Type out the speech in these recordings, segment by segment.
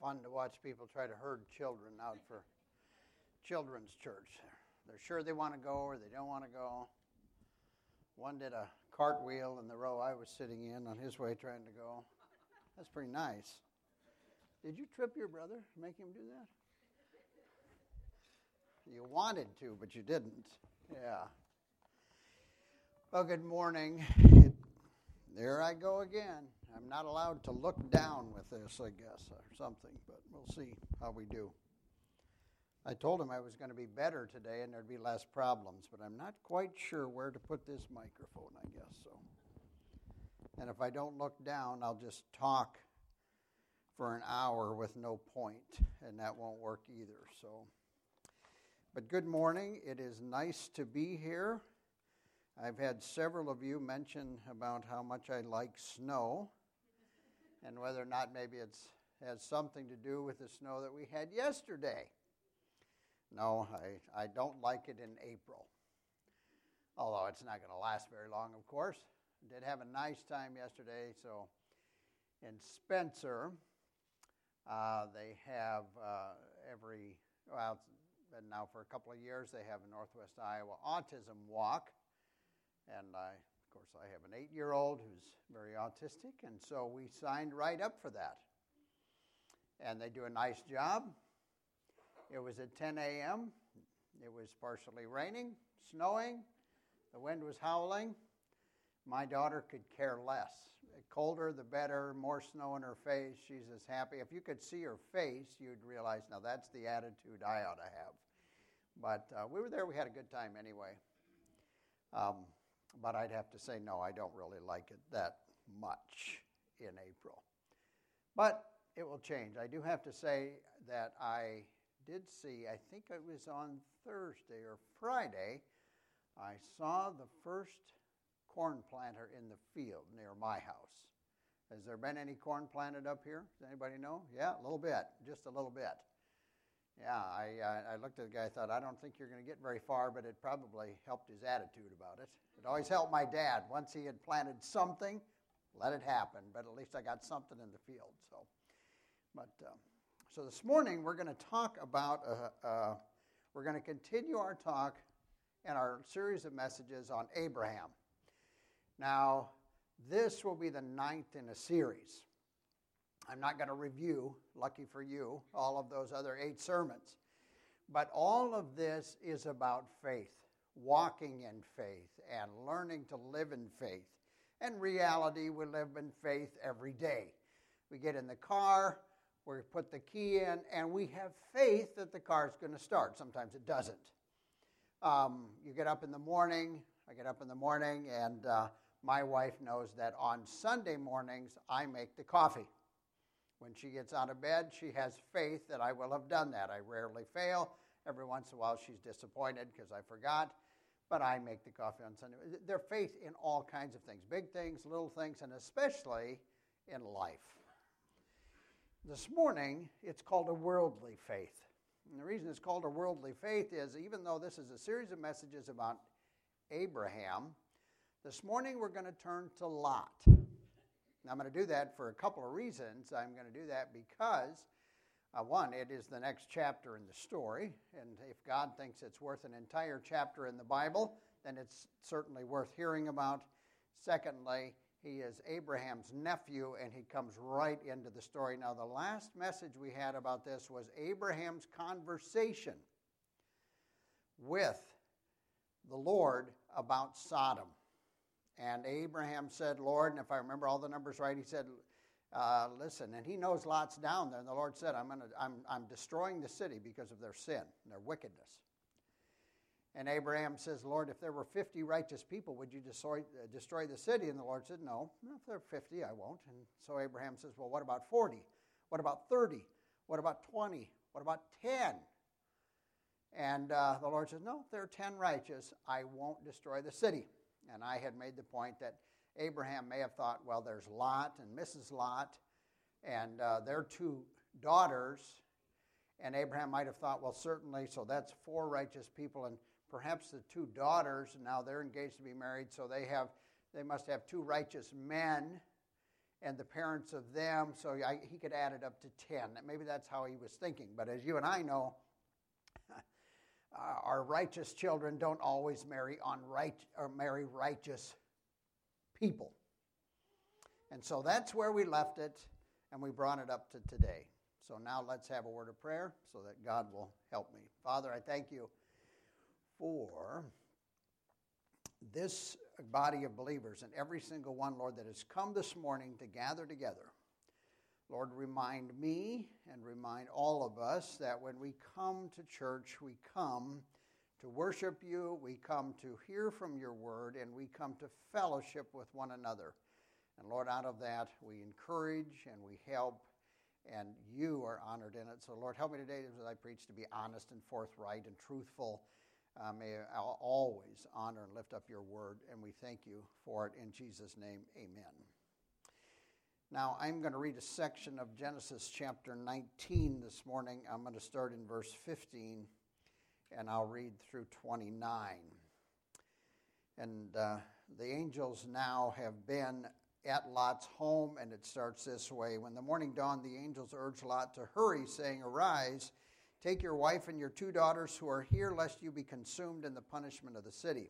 fun to watch people try to herd children out for children's church. They're sure they want to go or they don't want to go. One did a cartwheel in the row I was sitting in on his way trying to go. That's pretty nice. Did you trip your brother? Make him do that? You wanted to, but you didn't. Yeah. Well, good morning. There I go again. I'm not allowed to look down with this, I guess, or something, but we'll see how we do. I told him I was going to be better today and there'd be less problems, but I'm not quite sure where to put this microphone, I guess so. And if I don't look down, I'll just talk for an hour with no point, and that won't work either. So, but good morning. It is nice to be here. I've had several of you mention about how much I like snow and whether or not maybe it has something to do with the snow that we had yesterday. No, I, I don't like it in April. Although it's not going to last very long, of course. Did have a nice time yesterday. So in Spencer, uh, they have uh, every, well, now for a couple of years, they have a Northwest Iowa Autism Walk. And I of course, I have an eight year old who's very autistic, and so we signed right up for that. And they do a nice job. It was at 10 a.m., it was partially raining, snowing, the wind was howling. My daughter could care less. The colder, the better, more snow in her face. She's as happy. If you could see her face, you'd realize now that's the attitude I ought to have. But uh, we were there, we had a good time anyway. Um, but I'd have to say, no, I don't really like it that much in April. But it will change. I do have to say that I did see, I think it was on Thursday or Friday, I saw the first corn planter in the field near my house. Has there been any corn planted up here? Does anybody know? Yeah, a little bit, just a little bit. Yeah, I, I looked at the guy. I thought, I don't think you're going to get very far, but it probably helped his attitude about it. It always helped my dad. Once he had planted something, let it happen. But at least I got something in the field. So, but um, so this morning we're going to talk about. Uh, uh, we're going to continue our talk and our series of messages on Abraham. Now, this will be the ninth in a series. I'm not going to review, lucky for you, all of those other eight sermons. But all of this is about faith, walking in faith, and learning to live in faith. And reality, we live in faith every day. We get in the car, we put the key in, and we have faith that the car is going to start. Sometimes it doesn't. Um, you get up in the morning, I get up in the morning, and uh, my wife knows that on Sunday mornings I make the coffee. When she gets out of bed, she has faith that I will have done that. I rarely fail. Every once in a while, she's disappointed because I forgot, but I make the coffee on Sunday. Their faith in all kinds of things big things, little things, and especially in life. This morning, it's called a worldly faith. And the reason it's called a worldly faith is even though this is a series of messages about Abraham, this morning we're going to turn to Lot. I'm going to do that for a couple of reasons. I'm going to do that because, uh, one, it is the next chapter in the story, and if God thinks it's worth an entire chapter in the Bible, then it's certainly worth hearing about. Secondly, he is Abraham's nephew, and he comes right into the story. Now, the last message we had about this was Abraham's conversation with the Lord about Sodom. And Abraham said, Lord, and if I remember all the numbers right, he said, uh, listen, and he knows Lot's down there. And the Lord said, I'm, gonna, I'm, I'm destroying the city because of their sin and their wickedness. And Abraham says, Lord, if there were 50 righteous people, would you destroy, uh, destroy the city? And the Lord said, No, if there are 50, I won't. And so Abraham says, Well, what about 40? What about 30? What about 20? What about 10? And uh, the Lord says, No, if there are 10 righteous, I won't destroy the city. And I had made the point that Abraham may have thought, well, there's Lot and Mrs. Lot and uh, their two daughters. And Abraham might have thought, well, certainly, so that's four righteous people, and perhaps the two daughters, now they're engaged to be married, so they have they must have two righteous men. and the parents of them, so I, he could add it up to 10. Maybe that's how he was thinking. But as you and I know, our righteous children don't always marry on right or marry righteous people. And so that's where we left it, and we brought it up to today. So now let's have a word of prayer so that God will help me. Father, I thank you for this body of believers and every single one, Lord, that has come this morning to gather together. Lord, remind me and remind all of us that when we come to church, we come to worship you, we come to hear from your word, and we come to fellowship with one another. And Lord, out of that, we encourage and we help, and you are honored in it. So, Lord, help me today as I preach to be honest and forthright and truthful uh, may I always honor and lift up your word, and we thank you for it in Jesus' name. Amen. Now, I'm going to read a section of Genesis chapter 19 this morning. I'm going to start in verse 15, and I'll read through 29. And uh, the angels now have been at Lot's home, and it starts this way When the morning dawned, the angels urged Lot to hurry, saying, Arise Take your wife and your two daughters who are here, lest you be consumed in the punishment of the city.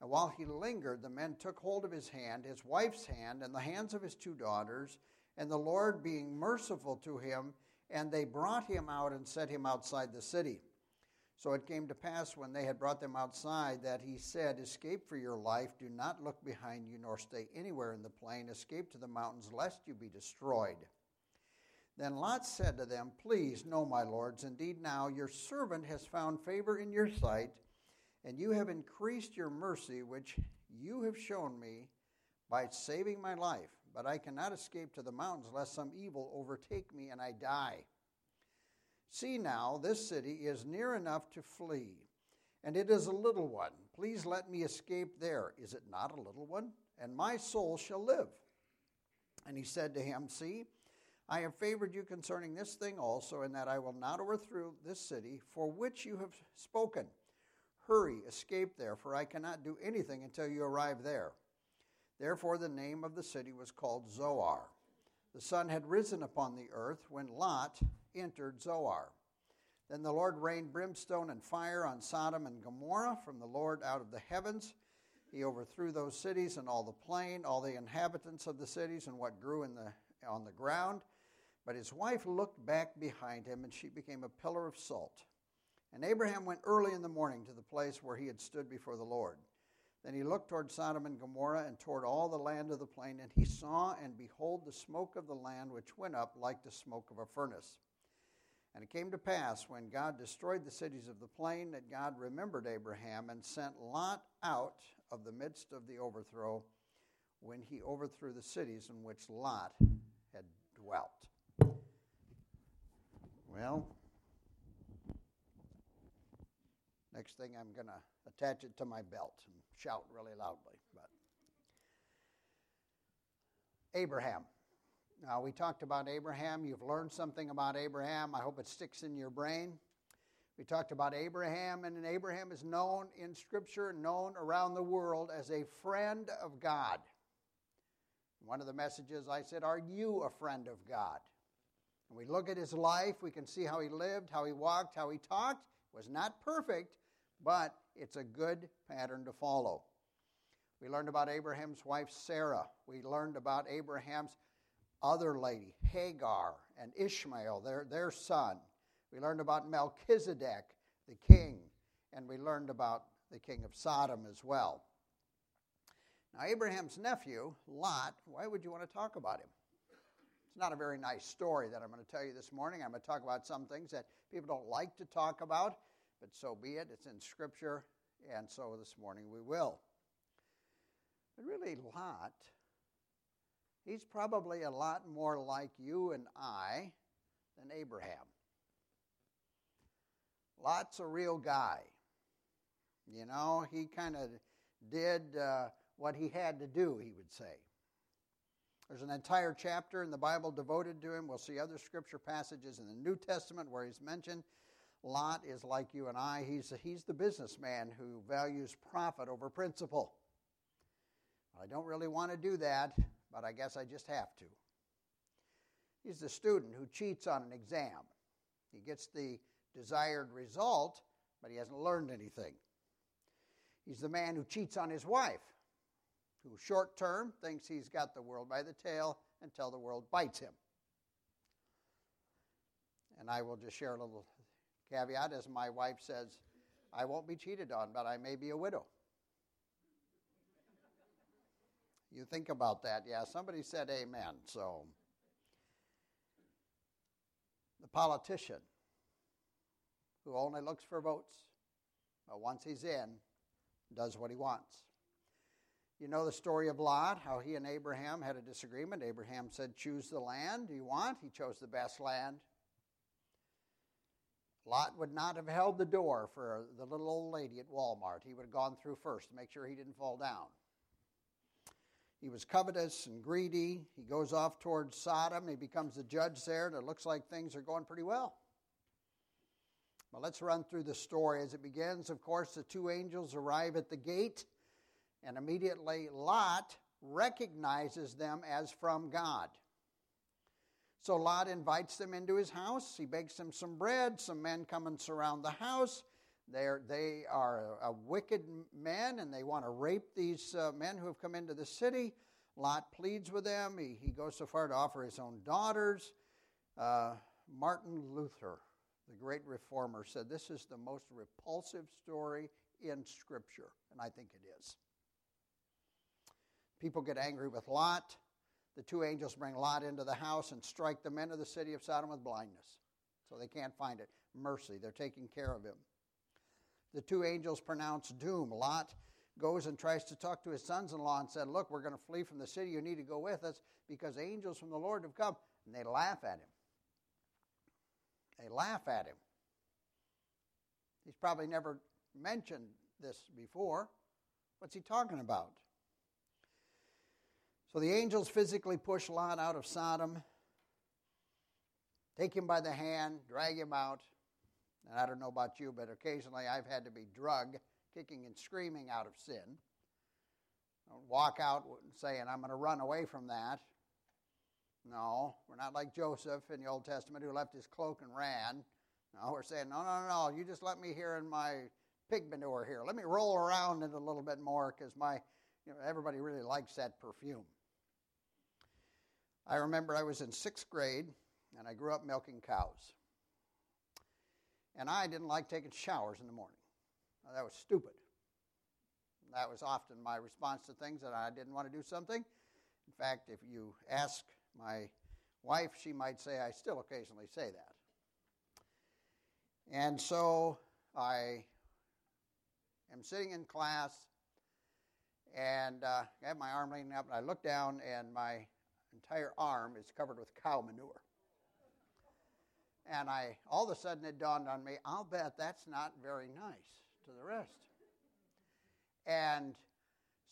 And while he lingered, the men took hold of his hand, his wife's hand, and the hands of his two daughters, and the Lord being merciful to him, and they brought him out and set him outside the city. So it came to pass when they had brought them outside that he said, Escape for your life, do not look behind you, nor stay anywhere in the plain, escape to the mountains, lest you be destroyed. Then Lot said to them, Please, no, my lords, indeed now your servant has found favor in your sight, and you have increased your mercy, which you have shown me by saving my life. But I cannot escape to the mountains, lest some evil overtake me and I die. See now, this city is near enough to flee, and it is a little one. Please let me escape there. Is it not a little one? And my soul shall live. And he said to him, See, I have favored you concerning this thing also, in that I will not overthrow this city for which you have spoken. Hurry, escape there, for I cannot do anything until you arrive there. Therefore, the name of the city was called Zoar. The sun had risen upon the earth when Lot entered Zoar. Then the Lord rained brimstone and fire on Sodom and Gomorrah from the Lord out of the heavens. He overthrew those cities and all the plain, all the inhabitants of the cities, and what grew in the, on the ground but his wife looked back behind him, and she became a pillar of salt. And Abraham went early in the morning to the place where he had stood before the Lord. Then he looked toward Sodom and Gomorrah and toward all the land of the plain, and he saw and behold the smoke of the land which went up like the smoke of a furnace. And it came to pass when God destroyed the cities of the plain that God remembered Abraham and sent Lot out of the midst of the overthrow when he overthrew the cities in which Lot had dwelt. Well, next thing I'm going to attach it to my belt and shout really loudly. But Abraham. Now, we talked about Abraham. You've learned something about Abraham. I hope it sticks in your brain. We talked about Abraham, and Abraham is known in Scripture, known around the world as a friend of God. One of the messages I said, Are you a friend of God? And we look at his life, we can see how he lived, how he walked, how he talked. It was not perfect, but it's a good pattern to follow. We learned about Abraham's wife Sarah. We learned about Abraham's other lady, Hagar, and Ishmael, their, their son. We learned about Melchizedek, the king, and we learned about the king of Sodom as well. Now, Abraham's nephew, Lot, why would you want to talk about him? It's not a very nice story that I'm going to tell you this morning. I'm going to talk about some things that people don't like to talk about, but so be it. It's in Scripture, and so this morning we will. But really, Lot, he's probably a lot more like you and I than Abraham. Lot's a real guy. You know, he kind of did uh, what he had to do, he would say. There's an entire chapter in the Bible devoted to him. We'll see other scripture passages in the New Testament where he's mentioned. Lot is like you and I. He's, he's the businessman who values profit over principle. I don't really want to do that, but I guess I just have to. He's the student who cheats on an exam. He gets the desired result, but he hasn't learned anything. He's the man who cheats on his wife, who short term thinks he's got the world by the tail until the world bites him. And I will just share a little caveat as my wife says, I won't be cheated on, but I may be a widow. You think about that. Yeah, somebody said amen. So, the politician who only looks for votes, but once he's in, does what he wants. You know the story of Lot, how he and Abraham had a disagreement. Abraham said, Choose the land you want. He chose the best land. Lot would not have held the door for the little old lady at Walmart. He would have gone through first to make sure he didn't fall down. He was covetous and greedy. He goes off towards Sodom. He becomes the judge there, and it looks like things are going pretty well. Well, let's run through the story as it begins. Of course, the two angels arrive at the gate, and immediately Lot recognizes them as from God. So Lot invites them into his house. He bakes them some bread. Some men come and surround the house. They're, they are a, a wicked men and they want to rape these uh, men who have come into the city. Lot pleads with them. He, he goes so far to offer his own daughters. Uh, Martin Luther, the great reformer, said this is the most repulsive story in Scripture, and I think it is. People get angry with Lot the two angels bring Lot into the house and strike the men of the city of Sodom with blindness. So they can't find it. Mercy, they're taking care of him. The two angels pronounce doom. Lot goes and tries to talk to his sons in law and said, Look, we're going to flee from the city. You need to go with us because angels from the Lord have come. And they laugh at him. They laugh at him. He's probably never mentioned this before. What's he talking about? So the angels physically push Lot out of Sodom, take him by the hand, drag him out. And I don't know about you, but occasionally I've had to be drug, kicking and screaming out of sin. Walk out saying, I'm going to run away from that. No, we're not like Joseph in the Old Testament who left his cloak and ran. No, we're saying, no, no, no, you just let me here in my pig manure here. Let me roll around it a little bit more because my, you know, everybody really likes that perfume. I remember I was in sixth grade and I grew up milking cows. And I didn't like taking showers in the morning. Now, that was stupid. That was often my response to things that I didn't want to do something. In fact, if you ask my wife, she might say I still occasionally say that. And so I am sitting in class and uh, I have my arm leaning up, and I look down, and my entire arm is covered with cow manure. And I, all of a sudden, it dawned on me, I'll bet that's not very nice to the rest. And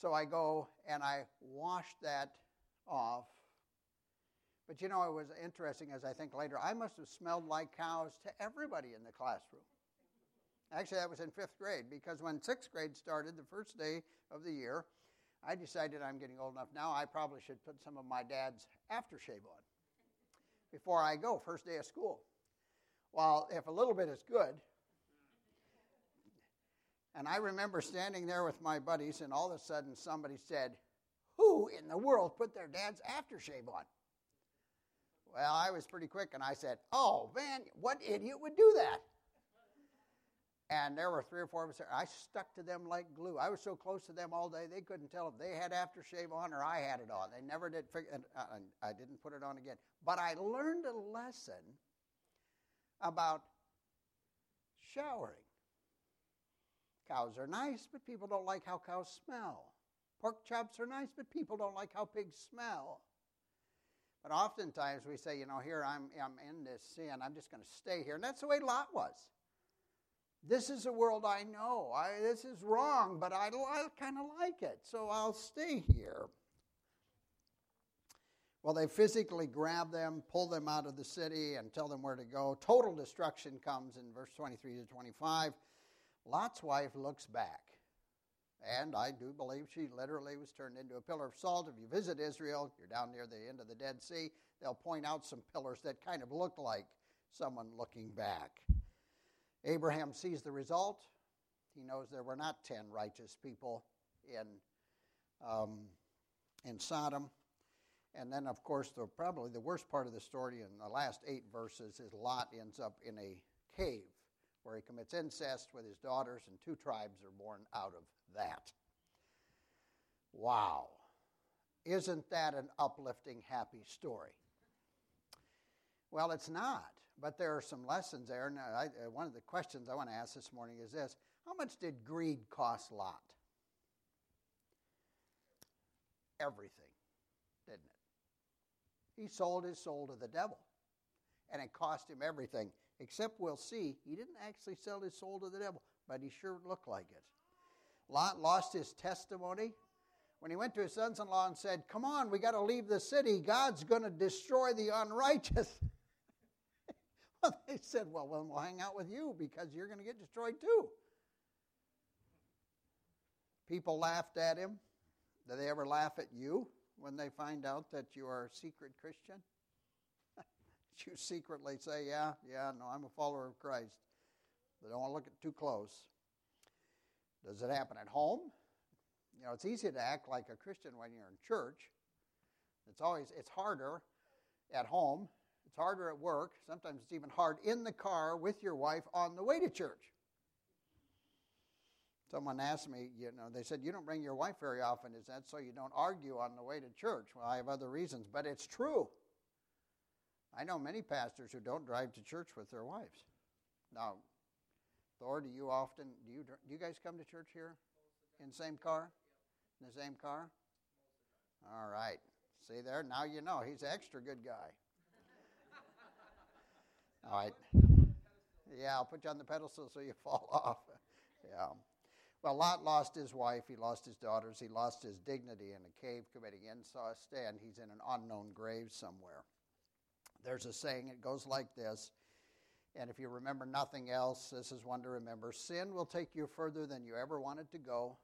so I go and I wash that off. But you know, it was interesting as I think later, I must have smelled like cows to everybody in the classroom. Actually, that was in fifth grade because when sixth grade started, the first day of the year, I decided I'm getting old enough now, I probably should put some of my dad's aftershave on before I go, first day of school. Well, if a little bit is good, and I remember standing there with my buddies, and all of a sudden somebody said, Who in the world put their dad's aftershave on? Well, I was pretty quick, and I said, Oh, man, what idiot would do that? And there were three or four of us there. I stuck to them like glue. I was so close to them all day, they couldn't tell if they had aftershave on or I had it on. They never did figure, and uh, I didn't put it on again. But I learned a lesson about showering. Cows are nice, but people don't like how cows smell. Pork chops are nice, but people don't like how pigs smell. But oftentimes we say, you know, here I'm, I'm in this sin, I'm just going to stay here. And that's the way Lot was. This is a world I know. I, this is wrong, but I, I kind of like it, so I'll stay here. Well, they physically grab them, pull them out of the city, and tell them where to go. Total destruction comes in verse 23 to 25. Lot's wife looks back And I do believe she literally was turned into a pillar of salt. If you visit Israel, you're down near the end of the Dead Sea, they'll point out some pillars that kind of look like someone looking back. Abraham sees the result. He knows there were not 10 righteous people in, um, in Sodom. And then, of course, the, probably the worst part of the story in the last eight verses is Lot ends up in a cave where he commits incest with his daughters, and two tribes are born out of that. Wow. Isn't that an uplifting, happy story? Well, it's not, but there are some lessons there. And I, uh, one of the questions I want to ask this morning is this How much did greed cost Lot? Everything, didn't it? He sold his soul to the devil, and it cost him everything. Except we'll see, he didn't actually sell his soul to the devil, but he sure looked like it. Lot lost his testimony when he went to his sons in law and said, Come on, we got to leave the city. God's going to destroy the unrighteous. they said, Well, we'll hang out with you because you're going to get destroyed too. People laughed at him. Do they ever laugh at you when they find out that you are a secret Christian? you secretly say, Yeah, yeah, no, I'm a follower of Christ. They don't want to look at too close. Does it happen at home? You know, it's easy to act like a Christian when you're in church. It's always it's harder at home. It's harder at work. Sometimes it's even hard in the car with your wife on the way to church. Someone asked me, you know, they said, You don't bring your wife very often. Is that so you don't argue on the way to church? Well, I have other reasons, but it's true. I know many pastors who don't drive to church with their wives. Now, Thor, do you often do you do you guys come to church here in the same car? In the same car? All right. See there? Now you know he's an extra good guy. All right. Yeah, I'll put you on the pedestal so you fall off. Yeah. Well, Lot lost his wife, he lost his daughters, he lost his dignity in a cave committing incest, and he's in an unknown grave somewhere. There's a saying, it goes like this. And if you remember nothing else, this is one to remember. Sin will take you further than you ever wanted to go.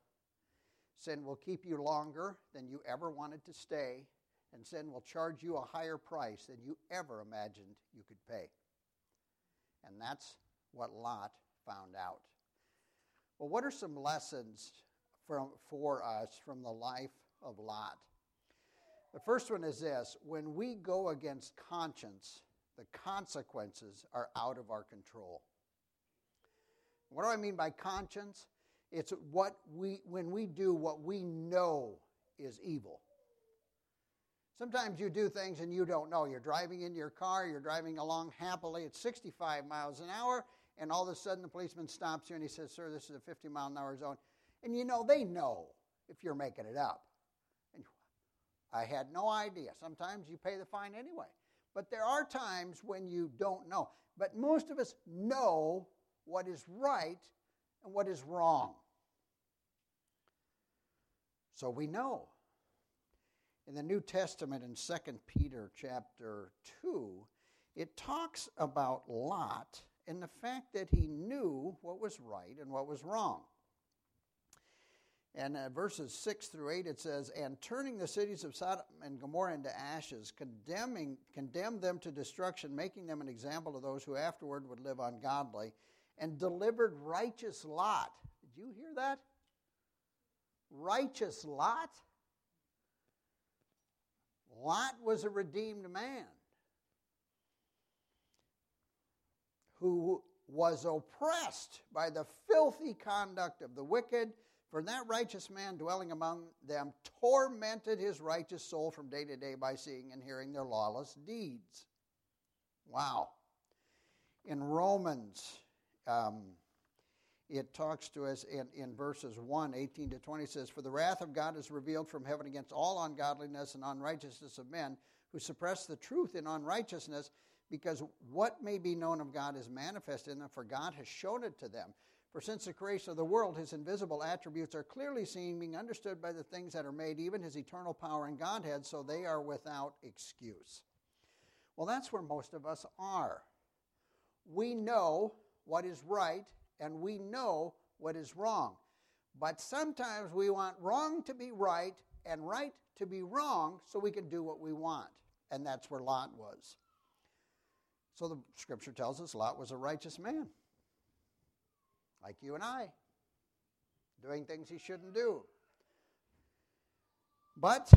Sin will keep you longer than you ever wanted to stay. And sin will charge you a higher price than you ever imagined you could pay. And that's what Lot found out. Well, what are some lessons from, for us from the life of Lot? The first one is this when we go against conscience, the consequences are out of our control. What do I mean by conscience? It's what we when we do what we know is evil. Sometimes you do things and you don't know. You're driving in your car, you're driving along happily at 65 miles an hour, and all of a sudden the policeman stops you and he says, Sir, this is a 50 mile an hour zone. And you know, they know if you're making it up. I had no idea. Sometimes you pay the fine anyway. But there are times when you don't know. But most of us know what is right and what is wrong. So we know. In the New Testament in 2 Peter chapter 2, it talks about Lot and the fact that he knew what was right and what was wrong. And uh, verses 6 through 8, it says, And turning the cities of Sodom and Gomorrah into ashes, condemning, condemned them to destruction, making them an example to those who afterward would live ungodly, and delivered righteous Lot. Did you hear that? Righteous Lot? Lot was a redeemed man who was oppressed by the filthy conduct of the wicked for that righteous man dwelling among them tormented his righteous soul from day to day by seeing and hearing their lawless deeds. Wow. In Romans, um, it talks to us in, in verses 1, 18 to 20, says, For the wrath of God is revealed from heaven against all ungodliness and unrighteousness of men who suppress the truth in unrighteousness, because what may be known of God is manifest in them, for God has shown it to them. For since the creation of the world, his invisible attributes are clearly seen, being understood by the things that are made, even his eternal power and Godhead, so they are without excuse. Well, that's where most of us are. We know what is right and we know what is wrong. But sometimes we want wrong to be right and right to be wrong so we can do what we want. And that's where Lot was. So the scripture tells us Lot was a righteous man, like you and I, doing things he shouldn't do. But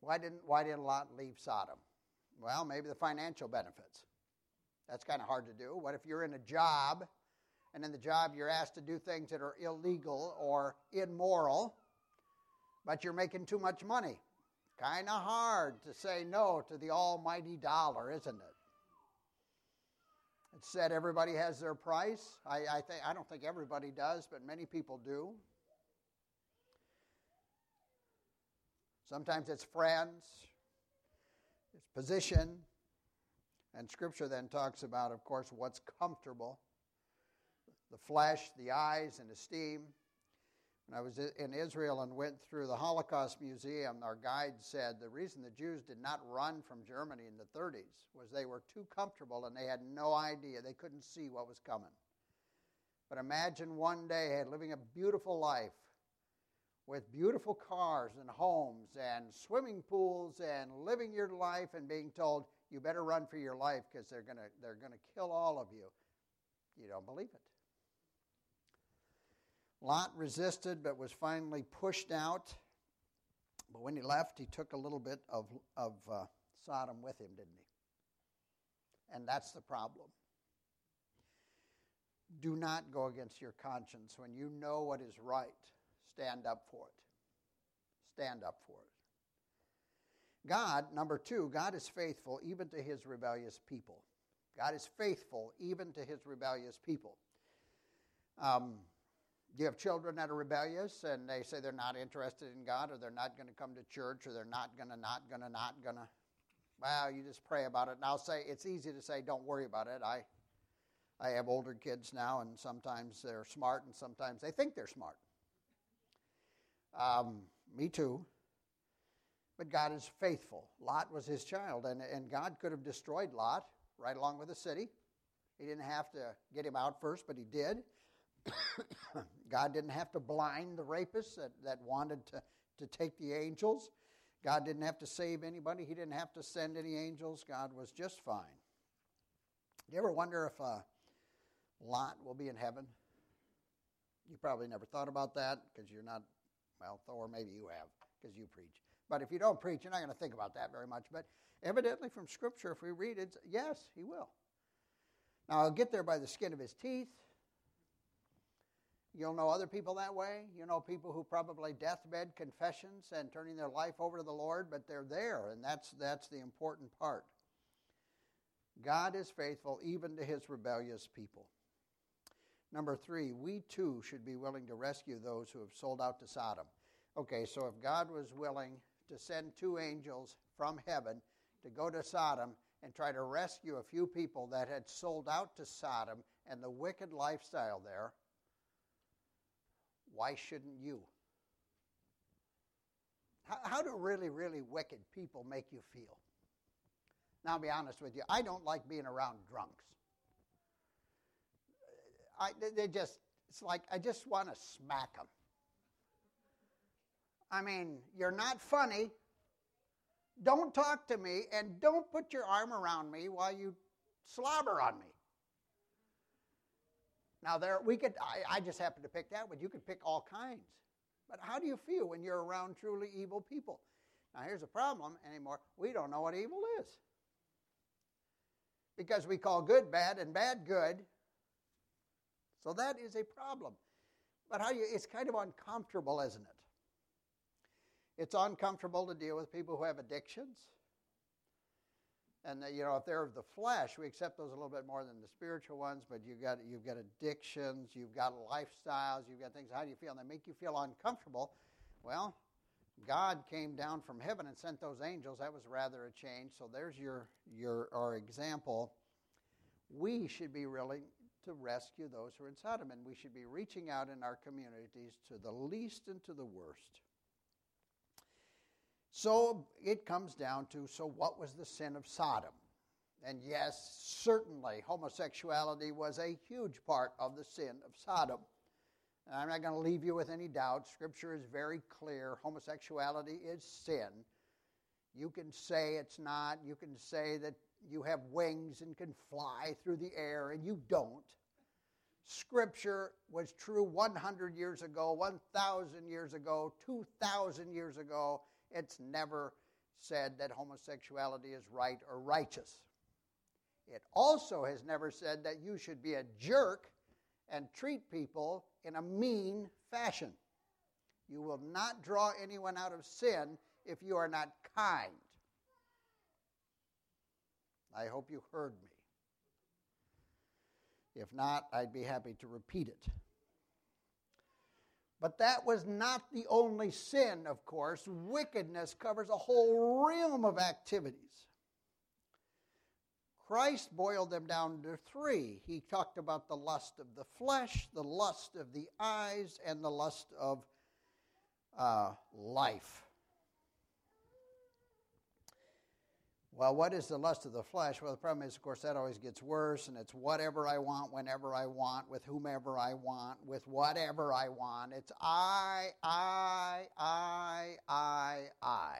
why didn't, why didn't Lot leave Sodom? Well, maybe the financial benefits. That's kind of hard to do. What if you're in a job and in the job you're asked to do things that are illegal or immoral, but you're making too much money? Kind of hard to say no to the almighty dollar, isn't it? It said everybody has their price. I, I, think, I don't think everybody does, but many people do. Sometimes it's friends, it's position, and Scripture then talks about, of course, what's comfortable the flesh, the eyes, and esteem. When I was in Israel and went through the Holocaust Museum, our guide said the reason the Jews did not run from Germany in the 30s was they were too comfortable and they had no idea. They couldn't see what was coming. But imagine one day living a beautiful life with beautiful cars and homes and swimming pools and living your life and being told, you better run for your life because they're going to they're going to kill all of you. You don't believe it. Lot resisted but was finally pushed out. But when he left, he took a little bit of, of uh, Sodom with him, didn't he? And that's the problem. Do not go against your conscience. When you know what is right, stand up for it. Stand up for it. God, number two, God is faithful even to his rebellious people. God is faithful even to his rebellious people. Um, you have children that are rebellious and they say they're not interested in God or they're not going to come to church or they're not going to, not going to, not going to. Well, you just pray about it. And I'll say, it's easy to say, don't worry about it. I, I have older kids now, and sometimes they're smart and sometimes they think they're smart. Um, me too. But God is faithful. Lot was his child, and, and God could have destroyed Lot right along with the city. He didn't have to get him out first, but he did. God didn't have to blind the rapists that, that wanted to, to take the angels. God didn't have to save anybody. He didn't have to send any angels. God was just fine. Do you ever wonder if uh, Lot will be in heaven? You probably never thought about that because you're not, well, or maybe you have because you preach. But if you don't preach, you're not going to think about that very much. But evidently, from Scripture, if we read it, yes, he will. Now, I'll get there by the skin of his teeth. You'll know other people that way. You know people who probably deathbed confessions and turning their life over to the Lord, but they're there, and that's, that's the important part. God is faithful even to his rebellious people. Number three, we too should be willing to rescue those who have sold out to Sodom. Okay, so if God was willing to send two angels from heaven to go to Sodom and try to rescue a few people that had sold out to Sodom and the wicked lifestyle there, why shouldn't you? How, how do really, really wicked people make you feel? Now, I'll be honest with you, I don't like being around drunks. I, they just, it's like I just want to smack them. I mean, you're not funny. Don't talk to me, and don't put your arm around me while you slobber on me. Now, there we could. I, I just happened to pick that one. You could pick all kinds. But how do you feel when you're around truly evil people? Now, here's a problem anymore. We don't know what evil is. Because we call good bad and bad good. So that is a problem. But how you it's kind of uncomfortable, isn't it? It's uncomfortable to deal with people who have addictions. And you know, if they're of the flesh, we accept those a little bit more than the spiritual ones. But you've got you've got addictions, you've got lifestyles, you've got things. How do you feel? And they make you feel uncomfortable. Well, God came down from heaven and sent those angels. That was rather a change. So there's your your our example. We should be willing to rescue those who are in Sodom, and we should be reaching out in our communities to the least and to the worst. So it comes down to so, what was the sin of Sodom? And yes, certainly homosexuality was a huge part of the sin of Sodom. And I'm not going to leave you with any doubt. Scripture is very clear. Homosexuality is sin. You can say it's not. You can say that you have wings and can fly through the air, and you don't. Scripture was true 100 years ago, 1,000 years ago, 2,000 years ago. It's never said that homosexuality is right or righteous. It also has never said that you should be a jerk and treat people in a mean fashion. You will not draw anyone out of sin if you are not kind. I hope you heard me. If not, I'd be happy to repeat it. But that was not the only sin, of course. Wickedness covers a whole realm of activities. Christ boiled them down to three. He talked about the lust of the flesh, the lust of the eyes, and the lust of uh, life. Well, what is the lust of the flesh? Well, the problem is, of course, that always gets worse, and it's whatever I want, whenever I want, with whomever I want, with whatever I want. It's I, I, I, I, I.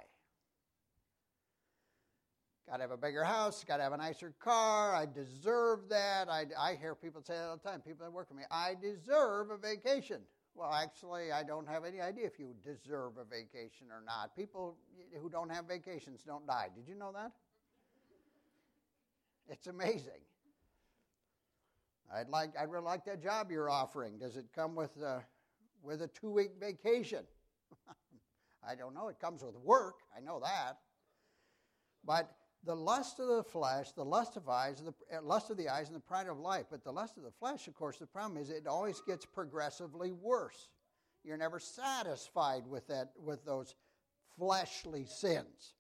Got to have a bigger house, got to have a nicer car. I deserve that. I, I hear people say that all the time, people that work for me, I deserve a vacation. Well, actually, I don't have any idea if you deserve a vacation or not. People who don't have vacations don't die. Did you know that? It's amazing. I'd like, I'd really like that job you're offering. Does it come with a, with a two week vacation? I don't know. It comes with work. I know that. But the lust of the flesh, the lust of eyes, the uh, lust of the eyes, and the pride of life. But the lust of the flesh, of course, the problem is it always gets progressively worse. You're never satisfied with that, with those fleshly sins.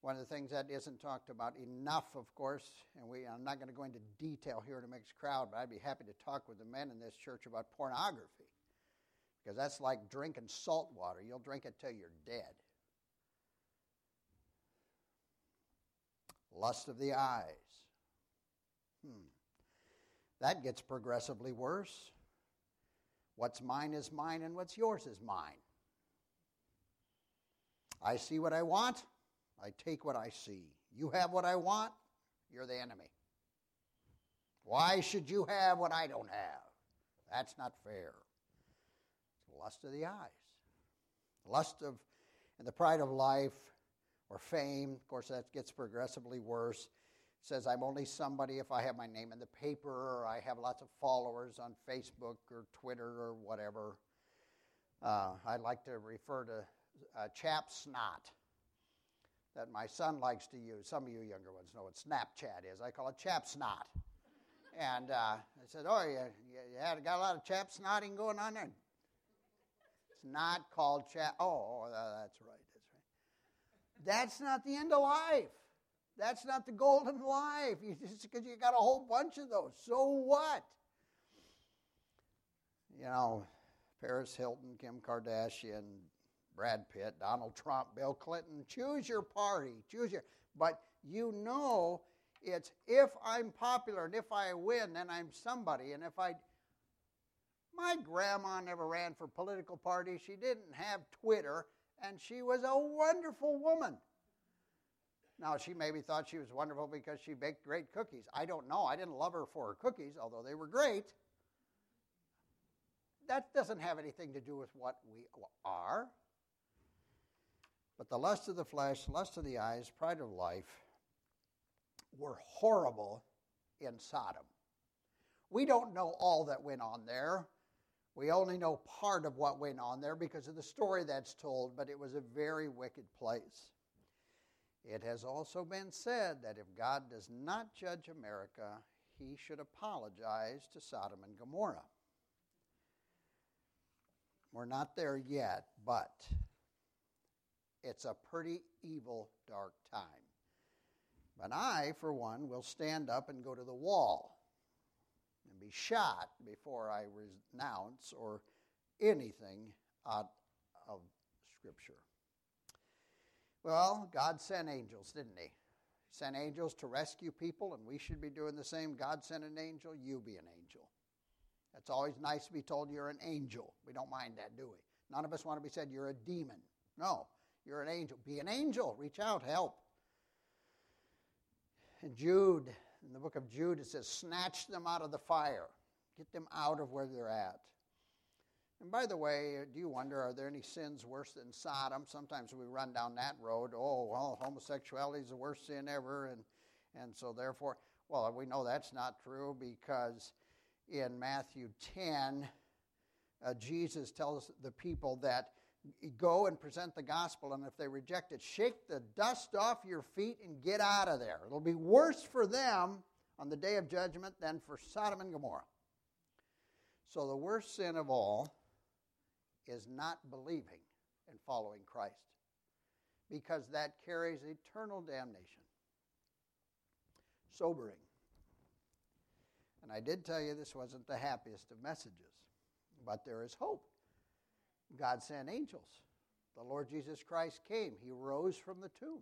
One of the things that isn't talked about enough, of course, and we, I'm not going to go into detail here to mix crowd, but I'd be happy to talk with the men in this church about pornography. Because that's like drinking salt water. You'll drink it till you're dead. Lust of the eyes. Hmm. That gets progressively worse. What's mine is mine, and what's yours is mine. I see what I want, I take what I see. You have what I want, you're the enemy. Why should you have what I don't have? That's not fair. It's lust of the eyes. Lust of and the pride of life or fame. Of course, that gets progressively worse. It says I'm only somebody if I have my name in the paper or I have lots of followers on Facebook or Twitter or whatever. Uh, I like to refer to uh, chap snot that my son likes to use. Some of you younger ones know what Snapchat is. I call it chap snot. and uh, I said, Oh, you, you, had, got a lot of chap snotting going on there? It's not called chap. Oh, oh, that's right. That's not the end of life. That's not the golden life. You, just because you got a whole bunch of those. So what? You know, Paris Hilton, Kim Kardashian, Brad Pitt, Donald Trump, Bill Clinton. Choose your party. Choose your. But you know it's if I'm popular and if I win, then I'm somebody. And if I. My grandma never ran for political party. She didn't have Twitter, and she was a wonderful woman. Now, she maybe thought she was wonderful because she baked great cookies. I don't know. I didn't love her for her cookies, although they were great. That doesn't have anything to do with what we are. But the lust of the flesh, lust of the eyes, pride of life were horrible in Sodom. We don't know all that went on there. We only know part of what went on there because of the story that's told, but it was a very wicked place. It has also been said that if God does not judge America, he should apologize to Sodom and Gomorrah. We're not there yet, but it's a pretty evil, dark time. But I, for one, will stand up and go to the wall be shot before I renounce or anything out of Scripture. Well, God sent angels, didn't He? He sent angels to rescue people, and we should be doing the same. God sent an angel, you be an angel. It's always nice to be told you're an angel. We don't mind that, do we? None of us want to be said you're a demon. No, you're an angel. Be an angel. Reach out, help. In Jude, in the book of Jude, it says, Snatch them out of the fire, get them out of where they're at. And by the way, do you wonder, are there any sins worse than Sodom? Sometimes we run down that road. Oh, well, homosexuality is the worst sin ever. And, and so, therefore, well, we know that's not true because in Matthew 10, uh, Jesus tells the people that go and present the gospel, and if they reject it, shake the dust off your feet and get out of there. It'll be worse for them on the day of judgment than for Sodom and Gomorrah. So, the worst sin of all is not believing and following Christ because that carries eternal damnation. Sobering. And I did tell you this wasn't the happiest of messages, but there is hope. God sent angels. The Lord Jesus Christ came. He rose from the tomb.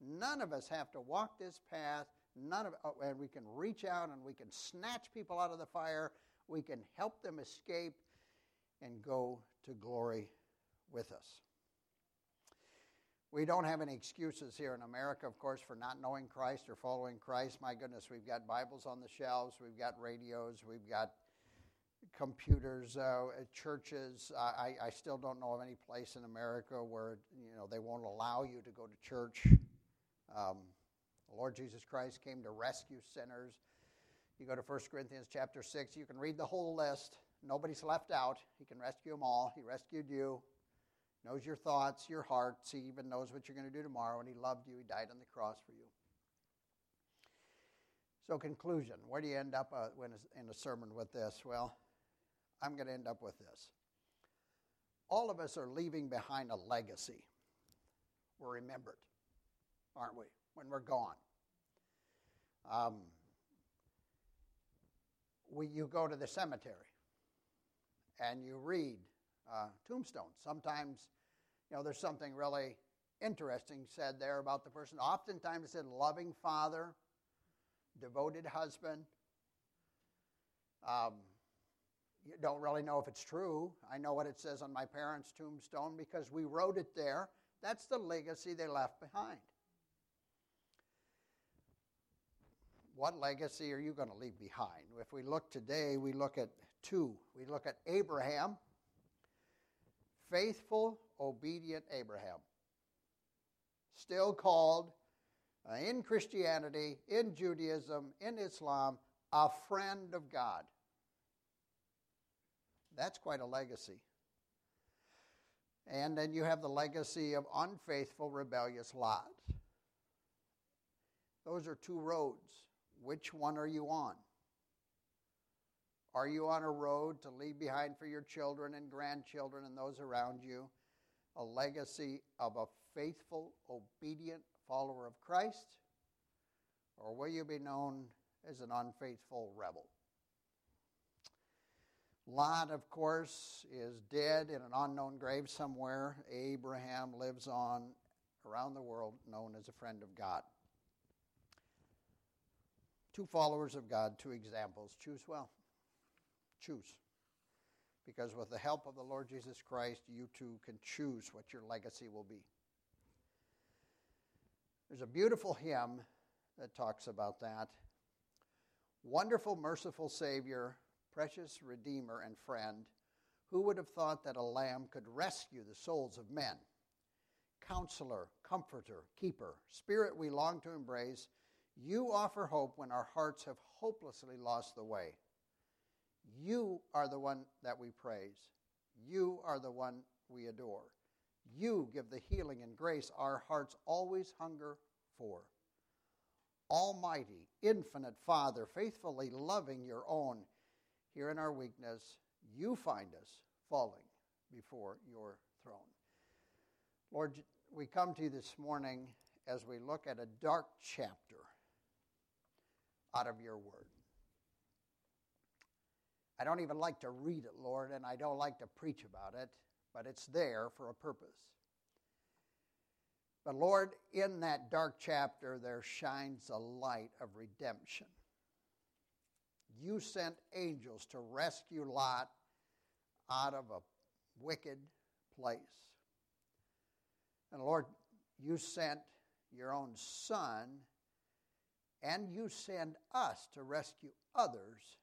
None of us have to walk this path. None of oh, and we can reach out and we can snatch people out of the fire. We can help them escape and go to glory with us. We don't have any excuses here in America, of course, for not knowing Christ or following Christ. My goodness, we've got Bibles on the shelves, we've got radios, we've got computers, uh, churches. I, I still don't know of any place in America where you know they won't allow you to go to church. Um, the Lord Jesus Christ came to rescue sinners. You go to 1 Corinthians chapter 6, you can read the whole list. Nobody's left out. He can rescue them all. He rescued you, knows your thoughts, your hearts. He even knows what you're going to do tomorrow, and He loved you. He died on the cross for you. So, conclusion where do you end up uh, when in a sermon with this? Well, I'm going to end up with this. All of us are leaving behind a legacy. We're remembered, aren't we, when we're gone? Um, we, you go to the cemetery and you read uh, tombstones. Sometimes, you know, there's something really interesting said there about the person. Oftentimes it said loving father, devoted husband. Um, you don't really know if it's true. I know what it says on my parents' tombstone because we wrote it there. That's the legacy they left behind. What legacy are you going to leave behind? If we look today, we look at two. We look at Abraham, faithful, obedient Abraham. Still called uh, in Christianity, in Judaism, in Islam, a friend of God. That's quite a legacy. And then you have the legacy of unfaithful, rebellious Lot. Those are two roads. Which one are you on? Are you on a road to leave behind for your children and grandchildren and those around you a legacy of a faithful, obedient follower of Christ? Or will you be known as an unfaithful rebel? Lot, of course, is dead in an unknown grave somewhere. Abraham lives on around the world, known as a friend of God. Two followers of God, two examples. Choose well. Choose. Because with the help of the Lord Jesus Christ, you too can choose what your legacy will be. There's a beautiful hymn that talks about that. Wonderful, merciful Savior precious Redeemer and friend, who would have thought that a lamb could rescue the souls of men? Counselor, comforter, keeper, spirit we long to embrace, you offer hope when our hearts have hopelessly lost the way. You are the one that we praise. You are the one we adore. You give the healing and grace our hearts always hunger for. Almighty, infinite Father, faithfully loving your own, here in our weakness, you find us falling before your throne. Lord, we come to you this morning as we look at a dark chapter out of your word. I don't even like to read it, Lord, and I don't like to preach about it, but it's there for a purpose. But Lord, in that dark chapter, there shines a light of redemption. You sent angels to rescue Lot out of a wicked place. And Lord, you sent your own son, and you send us to rescue others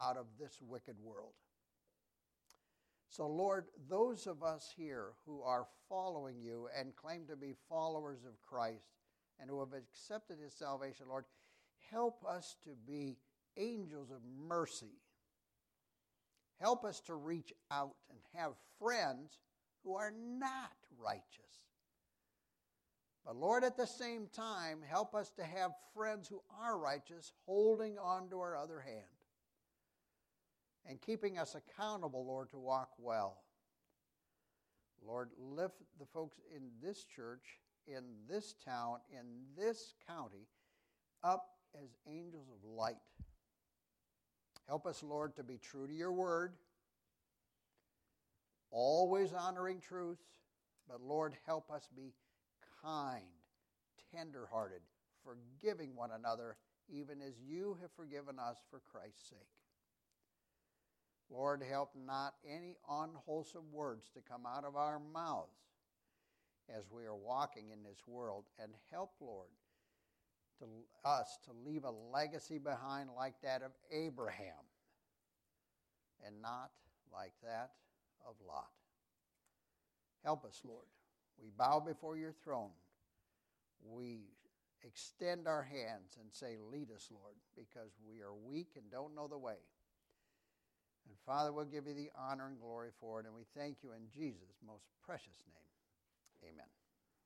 out of this wicked world. So, Lord, those of us here who are following you and claim to be followers of Christ and who have accepted his salvation, Lord, help us to be angels of mercy. Help us to reach out and have friends who are not righteous. But Lord, at the same time, help us to have friends who are righteous holding on to our other hand and keeping us accountable, Lord, to walk well. Lord, lift the folks in this church, in this town, in this county up as angels of light. Help us, Lord, to be true to your word, always honoring truth, but Lord, help us be kind, tenderhearted, forgiving one another, even as you have forgiven us for Christ's sake. Lord, help not any unwholesome words to come out of our mouths as we are walking in this world. And help, Lord, to us to leave a legacy behind like that of Abraham and not like that of Lot. Help us, Lord. We bow before your throne. We extend our hands and say, Lead us, Lord, because we are weak and don't know the way. And Father, we'll give you the honor and glory for it, and we thank you in Jesus' most precious name. Amen.